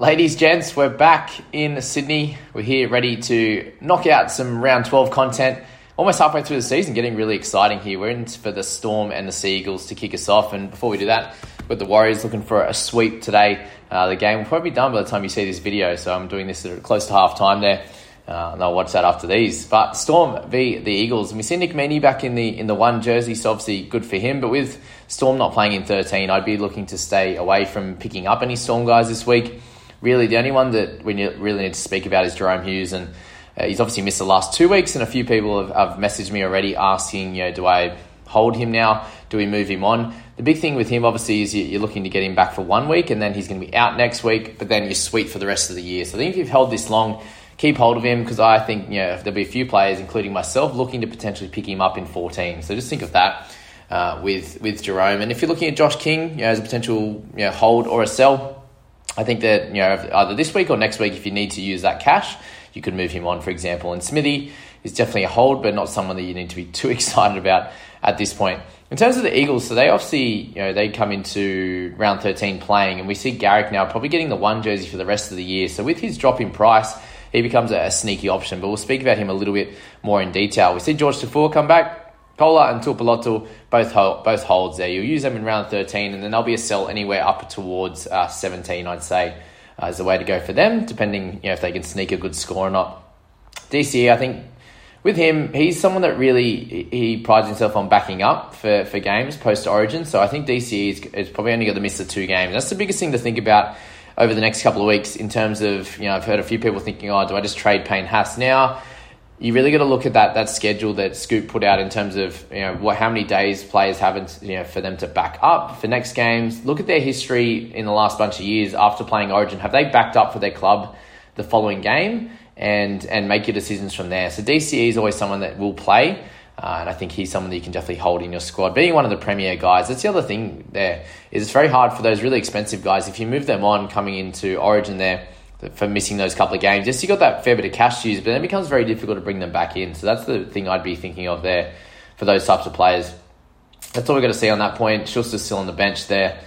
Ladies, gents, we're back in Sydney. We're here ready to knock out some round 12 content. Almost halfway through the season, getting really exciting here. We're in for the Storm and the Seagulls to kick us off. And before we do that, with the Warriors looking for a sweep today. Uh, the game will probably be done by the time you see this video, so I'm doing this at close to half time there. Uh, and I'll watch that after these. But Storm v the Eagles, and we see Nick Meaney back in the in the one jersey, so obviously good for him. But with Storm not playing in 13, I'd be looking to stay away from picking up any Storm guys this week really the only one that we really need to speak about is Jahrome Hughes, and uh, he's obviously missed the last two weeks. And a few people have, have messaged me already asking, you know, do I hold him now? Do we move him on? The big thing with him, obviously, is you're looking to get him back for one week, and then he's going to be out next week. But then you're sweet for the rest of the year. So I think if you've held this long, keep hold of him because I think you know there'll be a few players, including myself, looking to potentially pick him up in 14. So just think of that. Uh, with with Jahrome, and if you're looking at Josh King you know, as a potential you know, hold or a sell, I think that you know either this week or next week, if you need to use that cash, you could move him on, for example. And Smithy is definitely a hold, but not someone that you need to be too excited about at this point. In terms of the Eagles, so they obviously you know they come into round thirteen playing, and we see Garrick now probably getting the one jersey for the rest of the year. So with his drop in price, he becomes a, sneaky option. But we'll speak about him a little bit more in detail. We see George Taufua come back. Koula and Tuipulotu both hold, both holds there. You'll use them in round 13, and then they'll be a sell anywhere up towards uh, 17, I'd say, uh, is the way to go for them, depending you know, if they can sneak a good score or not. DC, I think with him, he's someone that really he prides himself on backing up for, for games post Origin. So I think DC is, is probably only going to miss the two games. That's the biggest thing to think about over the next couple of weeks in terms of you know I've heard a few people thinking, oh, do I just trade Payne Haas now? You really got to look at that that schedule that Scoop put out in terms of you know what how many days players haven't you know for them to back up for next games. Look at their history in the last bunch of years after playing Origin. Have they backed up for their club the following game and and make your decisions from there? So DCE is always someone that will play. Uh, and I think he's someone that you can definitely hold in your squad. Being one of the premier guys, that's the other thing there, is it's very hard for those really expensive guys. If you move them on coming into Origin there, for missing those couple of games. Yes, you got that fair bit of cash to use, but then it becomes very difficult to bring them back in. So that's the thing I'd be thinking of there for those types of players. That's all we've got to see on that point. Schuster's still on the bench there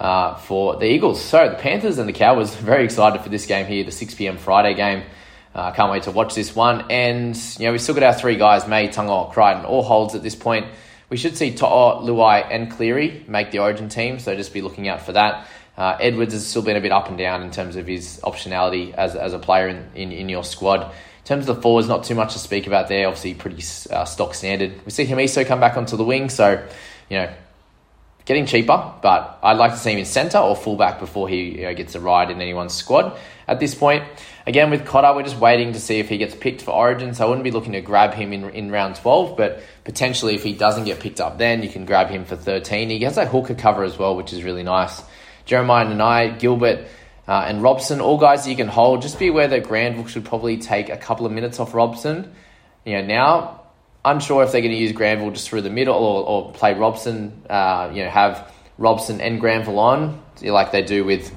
uh, for the Eagles. So the Panthers and the Cowboys very excited for this game here, the 6 p.m. Friday game. I uh, can't wait to watch this one. And, you know, we still got our three guys, May, Tungo, Crichton, all holds at this point. We should see To'o, Luai, and Cleary make the origin team, so just be looking out for that. Uh, Edwards has still been a bit up and down in terms of his optionality as, as a player in, in, in your squad. In terms of the forwards, not too much to speak about there. Obviously, pretty uh, stock standard. We see Hamiso come back onto the wing, so you know, getting cheaper. But I'd like to see him in centre or fullback before he you know, gets a ride in anyone's squad. At this point, again with Cotter, we're just waiting to see if he gets picked for Origin. So I wouldn't be looking to grab him in in round twelve, but potentially if he doesn't get picked up, then you can grab him for thirteen. He has that hooker cover as well, which is really nice. Jeremiah Nanai, Gilbert, uh, and Robson, all guys that you can hold. Just be aware that Granville should probably take a couple of minutes off Robson. You know, now unsure if they're going to use Granville just through the middle or, or play Robson. Uh, you know, have Robson and Granville on, like they do with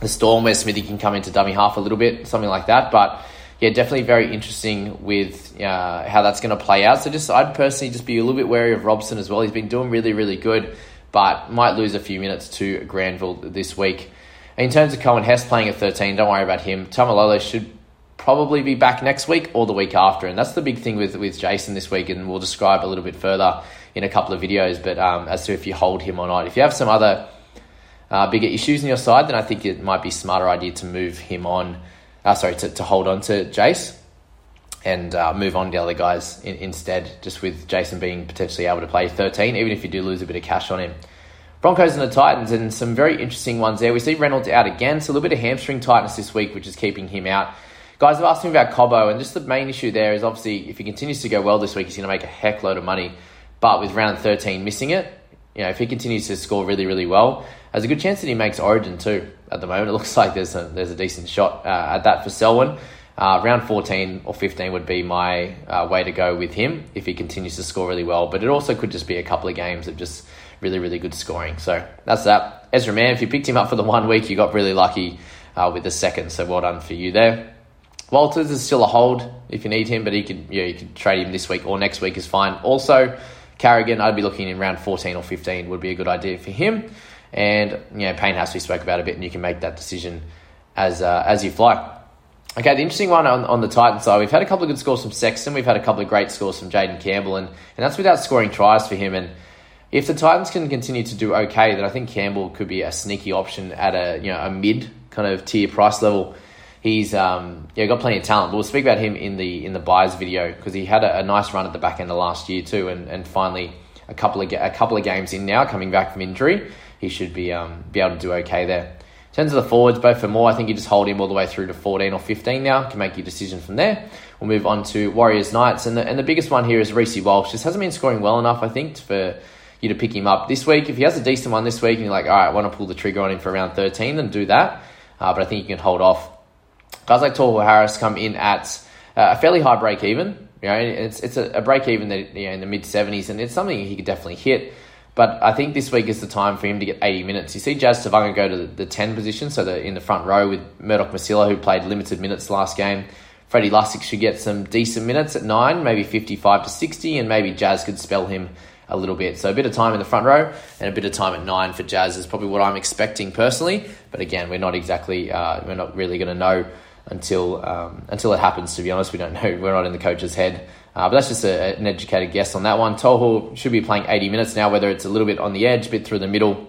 the Storm, where Smithy can come into dummy half a little bit, something like that. But yeah, definitely very interesting with uh, how that's going to play out. So just I'd personally just be a little bit wary of Robson as well. He's been doing really, really good, but might lose a few minutes to Granville this week. In terms of Coen Hess playing at 13, don't worry about him. Taumalolo should probably be back next week or the week after. And that's the big thing with, with Jason this week, and we'll describe a little bit further in a couple of videos. But um, as to if you hold him or not, if you have some other uh, bigger issues in your side, then I think it might be a smarter idea to move him on. Uh, sorry, to, to hold on to Jace and uh, move on to the other guys in, instead. Just with Jason being potentially able to play 13, even if you do lose a bit of cash on him. Broncos and the Titans, and some very interesting ones there. We see Reynolds out again, so a little bit of hamstring tightness this week, which is keeping him out. Guys have asked me about Cobbo, and just the main issue there is obviously if he continues to go well this week, he's going to make a heck load of money. But with round 13 missing it, you know, if he continues to score really, really well, there's a good chance that he makes Origin too. At the moment, it looks like there's a, there's a decent shot uh, at that for Selwyn. Uh, round 14 or 15 would be my uh, way to go with him if he continues to score really well. But it also could just be a couple of games of just really, really good scoring. So that's that. Ezra Mam, if you picked him up for the one week, you got really lucky uh, with the second. So well done for you there. Walters is still a hold if you need him, but he could yeah you could trade him this week or next week is fine. Also, Carrigan, I'd be looking in round 14 or 15 would be a good idea for him. And you know, Payne we spoke about a bit, and you can make that decision as uh, as you fly. Okay, the interesting one on, on the Titans side, we've had a couple of good scores from Sexton, we've had a couple of great scores from Jayden Campbell, and, and that's without scoring tries for him. And if the Titans can continue to do okay, then I think Campbell could be a sneaky option at a you know a mid kind of tier price level he's um, yeah got plenty of talent. We'll speak about him in the in the buys video because he had a, a, nice run at the back end of last year too, and, and finally a couple of a couple of games in now coming back from injury, he should be um, be able to do okay there. In terms of the forwards, Beau Fermor, I think you just hold him all the way through to 14 or 15 now. You can make your decision from there. We'll move on to Warriors Knights, and the, and the biggest one here is Reece Walsh. Just hasn't been scoring well enough, I think, for you to pick him up this week. If he has a decent one this week, and you're like, all right, I want to pull the trigger on him for around 13, then do that. Uh, but I think you can hold off Guys like Tohu Harris come in at uh, a fairly high break even. You know, it's it's a, a break even that you know in the mid seventies, and it's something he could definitely hit. But I think this week is the time for him to get 80 minutes. You see Jazz Tevaga go to the, the 10 position, so the, in the front row with Murdoch Masila, who played limited minutes last game. Freddie Lussick should get some decent minutes at 9, maybe 55 to 60, and maybe Jazz could spell him a little bit. So a bit of time in the front row and a bit of time at 9 for Jazz is probably what I'm expecting personally. But again, we're not exactly, uh, we're not really going to know until um, until it happens. To be honest, we don't know. We're not in the coach's head. Uh, but that's just a, an educated guess on that one. Tohu should be playing 80 minutes now, whether it's a little bit on the edge, a bit through the middle.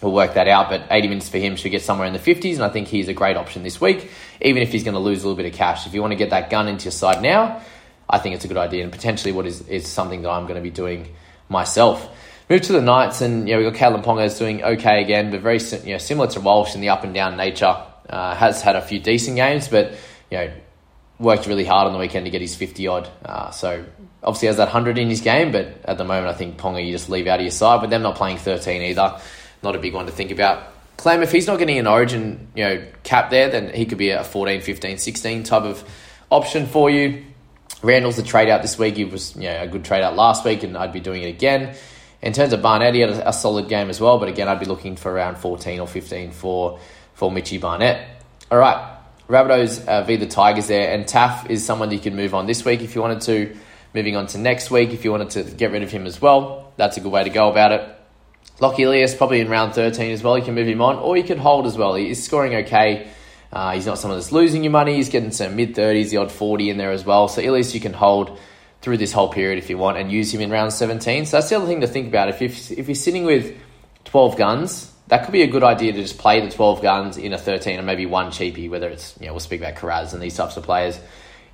We'll work that out, but 80 minutes for him should get somewhere in the 50s, and I think he's a great option this week, even if he's going to lose a little bit of cash. If you want to get that gun into your side now, I think it's a good idea, and potentially what is, is something that I'm going to be doing myself. Move to the Knights, and know, we've got Ponga is doing okay again, but very you know, similar to Walsh in the up and down nature. Uh, has had a few decent games, but you know worked really hard on the weekend to get his 50 odd. Uh, so obviously has that 100 in his game, but at the moment I think Ponga you just leave out of your side. But them not playing 13 either, not a big one to think about. Clem, if he's not getting an origin you know cap there, then he could be a 14, 15, 16 type of option for you. Randall's the trade out this week. He was you know, a good trade out last week, and I'd be doing it again. In terms of Barnett, he had a, a solid game as well, but again, I'd be looking for around 14 or 15 for for Mitchy Barnett. All right, Rabbitohs uh, v the Tigers there, and Taff is someone you can move on this week if you wanted to. Moving on to next week, if you wanted to get rid of him as well, that's a good way to go about it. Lockie Ilias probably in round 13 as well. You can move him on, or you could hold as well. He's scoring okay. Uh, he's not someone that's losing your money. He's getting some mid 30s, the odd 40 in there as well. So Ilias you can hold through this whole period if you want and use him in round 17. So that's the other thing to think about. If, you if you're sitting with 12 guns, that could be a good idea to just play the 12 guns in a 13 and maybe one cheapie, whether it's, you know, we'll speak about Kiraz and these types of players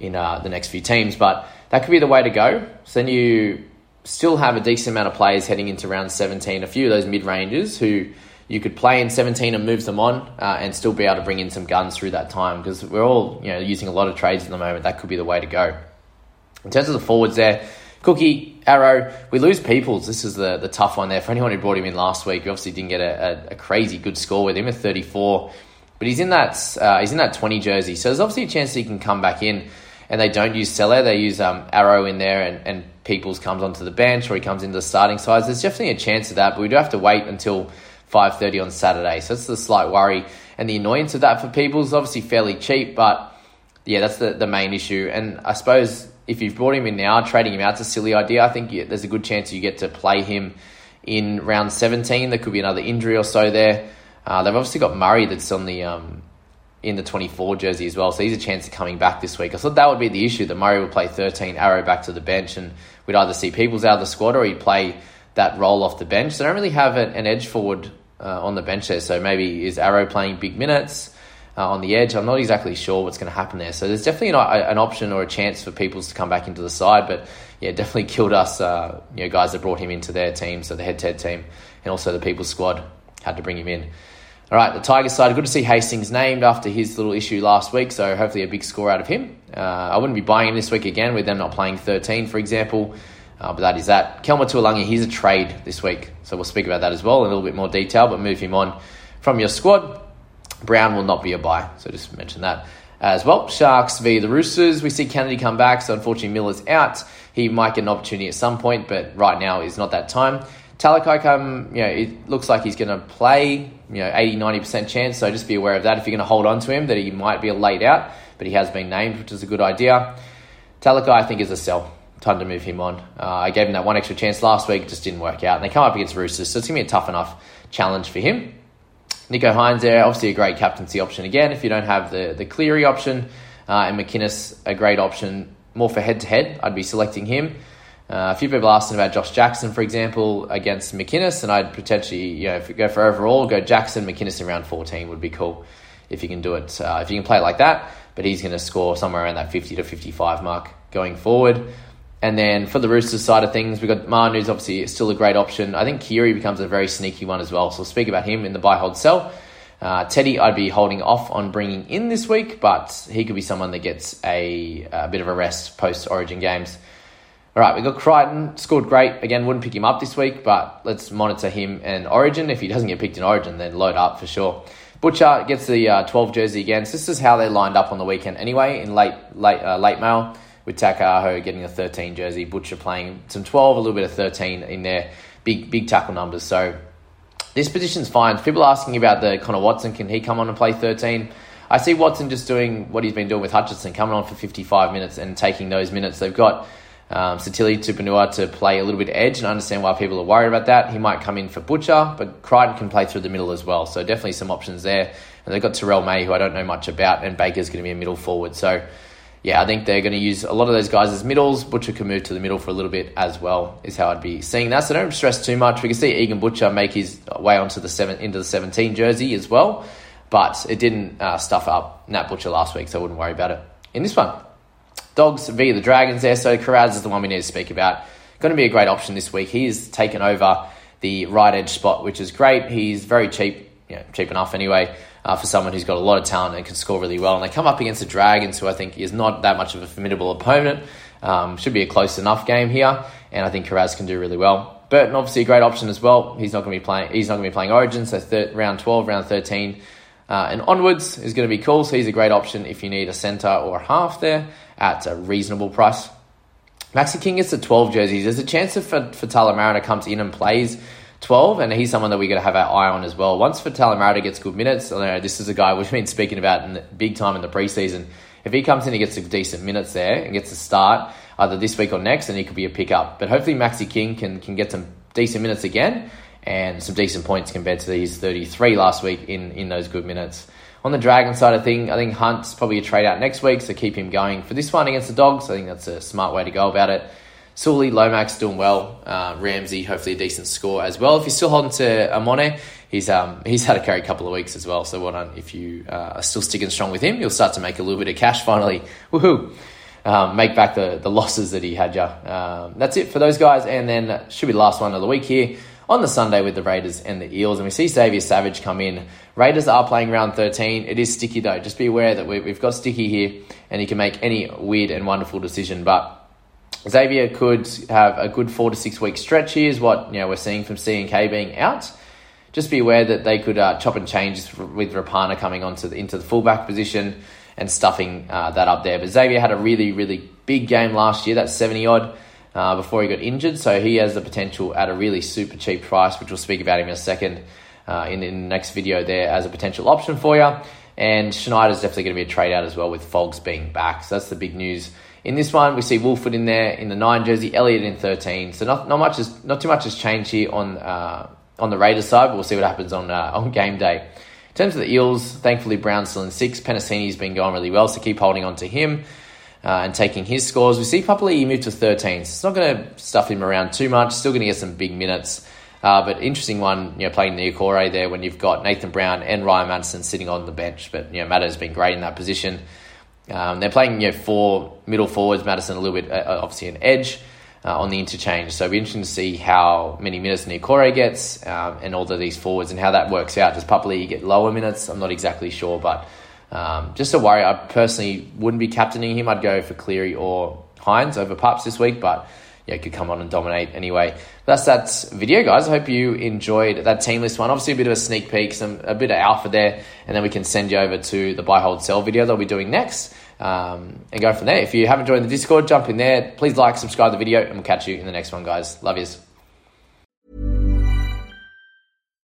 in uh, the next few teams, but that could be the way to go. So then you still have a decent amount of players heading into round 17, a few of those mid ranges who you could play in 17 and move them on uh, and still be able to bring in some guns through that time because we're all you know using a lot of trades at the moment. That could be the way to go. In terms of the forwards there, Cookie, Arrow, we lose Peoples. This is the, the tough one there. For anyone who brought him in last week, we obviously didn't get a, a, a crazy good score with him at 34. But he's in that uh, he's in that 20 jersey, so there's obviously a chance he can come back in. and they don't use Sele, they use um, Arrow in there, and, and Peoples comes onto the bench or he comes into the starting side. There's definitely a chance of that, but we do have to wait until 5.30 on Saturday. So that's the slight worry. And the annoyance of that for Peoples obviously fairly cheap, but yeah, that's the, the main issue. And I suppose if you've brought him in now, trading him out's a silly idea. I think there's a good chance you get to play him in round 17. There could be another injury or so there. Uh, they've obviously got Murray that's on the um, in the 24 jersey as well, so he's a chance of coming back this week. I thought that would be the issue that Murray would play 13, Arrow back to the bench, and we'd either see Peoples out of the squad or he'd play that role off the bench. So they don't really have an edge forward uh, on the bench there. So maybe is Arrow playing big minutes uh, on the edge? I'm not exactly sure what's going to happen there. So there's definitely an, an, option or a chance for Peoples to come back into the side, but yeah, definitely killed us. Uh, you know, guys that brought him into their team, so the head-to-head team, and also the People's squad had to bring him in. All right, the Tigers side. Good to see Hastings named after his little issue last week, so hopefully a big score out of him. Uh, I wouldn't be buying him this week again with them not playing 13, for example. Uh, but that is that. Kelma Tuilagi, he's a trade this week, so we'll speak about that as well in a little bit more detail, but move him on from your squad. Brown will not be a buy, so just mention that as well. Sharks v the Roosters. We see Kennedy come back, so unfortunately Miller's out. He might get an opportunity at some point, but right now is not that time. Talakai come, you know, it looks like he's going to play, you know, 80, 90% chance. So just be aware of that. If you're going to hold on to him, that he might be a late out, but he has been named, which is a good idea. Talakai, I think, is a sell. Time to move him on. Uh, I gave him that one extra chance last week, just didn't work out. And they come up against Roosters, so it's going to be a tough enough challenge for him. Nicho Hynes there, obviously a great captaincy option again. If you don't have the, the Cleary option, uh, and McInnes, a great option more for head to head, I'd be selecting him. Uh, a few people asking about Josh Jackson, for example, against McInnes, and I'd potentially, you know, if you go for overall, go Jackson, McInnes in round 14 would be cool if you can do it. Uh, if you can play it like that, but he's going to score somewhere around that 50 to 55 mark going forward. And then for the Roosters side of things, we've got Manu, who's obviously still a great option. I think Keary becomes a very sneaky one as well. So we'll speak about him in the buy, hold, sell. Uh, Teddy, I'd be holding off on bringing in this week, but he could be someone that gets a, a bit of a rest post Origin games. All right, we've got Crichton, scored great. Again, wouldn't pick him up this week, but let's monitor him and Origin. If he doesn't get picked in Origin, then load up for sure. Butcher gets the uh, 12 jersey again. So this is how they lined up on the weekend anyway, in late late uh, late mail, with Taukei'aho getting a 13 jersey, Butcher playing some 12, a little bit of 13 in there. Big, big tackle numbers. So this position's fine. People are asking about the Connor Watson, can he come on and play 13? I see Watson just doing what he's been doing with Hutchinson, coming on for 55 minutes and taking those minutes. They've got um, Sitili Tupouniua to play a little bit edge and I understand why people are worried about that. He might come in for Butcher, but Crichton can play through the middle as well. So definitely some options there. And they've got Terrell May, who I don't know much about, and Baker's going to be a middle forward. So yeah, I think they're going to use a lot of those guys as middles. Butcher can move to the middle for a little bit as well, is how I'd be seeing that. So don't stress too much. We can see Egan Butcher make his way onto the seven into the 17 jersey as well, but it didn't uh, stuff up Nat Butcher last week, so I wouldn't worry about it. In this one, Dogs v the Dragons there. So Kiraz is the one we need to speak about. Going to be a great option this week. He's taken over the right edge spot, which is great. He's very cheap, you know, cheap enough anyway, uh, for someone who's got a lot of talent and can score really well. And they come up against the Dragons, who I think is not that much of a formidable opponent. Um, should be a close enough game here, and I think Kiraz can do really well. Burton obviously a great option as well. He's not going to be playing. He's not going to be playing Origin, so thir- round twelve, round thirteen. Uh, and onwards is going to be cool. So he's a great option if you need a centre or a half there at a reasonable price. Maxi King gets the 12 jerseys. There's a chance if Faitala Mariner comes in and plays 12, and he's someone that we're going to have our eye on as well. Once Faitala Mariner gets good minutes, I know this is a guy we've been speaking about in the big time in the preseason. If he comes in and gets some decent minutes there and gets a start either this week or next, then he could be a pickup. But hopefully Maxi King can, can get some decent minutes again and some decent points compared to his 33 last week in, in those good minutes. On the Dragon side of thing, I think Hunt's probably a trade out next week, so keep him going for this one against the Dogs. I think that's a smart way to go about it. Sully, Lomax doing well. Uh, Ramsey, hopefully a decent score as well. If you're still holding to Amone, he's um, he's had a carry couple of weeks as well. So what on, if you uh, are still sticking strong with him, you'll start to make a little bit of cash finally. Woohoo! Um, make back the, the losses that he had you. Um, that's it for those guys. And then should be the last one of the week here on the Sunday with the Raiders and the Eels. And we see Xavier Savage come in. Raiders are playing round 13. It is sticky though. Just be aware that we've got sticky here and he can make any weird and wonderful decision. But Xavier could have a good four to six week stretch here, is what you know we're seeing from C and K being out. Just be aware that they could uh, chop and change with Rapana coming onto the, into the fullback position. and stuffing uh, that up there. But Xavier had a really, really big game last year, that's 70 odd, uh, before he got injured. So he has the potential at a really super cheap price, which we'll speak about him in a second uh, in, in the next video there as a potential option for you. And Schneider's definitely going to be a trade out as well with Fogs being back. So that's the big news. In this one, we see Woolford in there in the nine jersey, Elliott in thirteen. So not not much is not too much has changed here on uh, on the Raiders side. But we'll see what happens on uh, on game day. In terms of the Eels, thankfully Brown's still in six. Penisini's been going really well, so keep holding on to him uh, and taking his scores. We see Papali'i he moved to 13, so it's not going to stuff him around too much. Still going to get some big minutes. Uh, but interesting one, you know, playing Niukore there when you've got Nathan Brown and Ryan Matterson sitting on the bench. But, you know, Matter's been great in that position. Um, they're playing, you know, four middle forwards, Matterson a little bit, uh, obviously an edge uh, on the interchange. So it'll be interesting to see how many minutes Niukore gets um, and all of these forwards and how that works out. Does Papali'i get lower minutes? I'm not exactly sure, but um, just a worry. I personally wouldn't be captaining him. I'd go for Cleary or Hynes over Pups this week, but yeah, could come on and dominate anyway. That's that video, guys. I hope you enjoyed that team list one. Obviously, a bit of a sneak peek, some a bit of alpha there, and then we can send you over to the buy, hold, sell video that we'll be doing next, um, and go from there. If you haven't joined the Discord, jump in there. Please like, subscribe the video, and we'll catch you in the next one, guys. Love yous.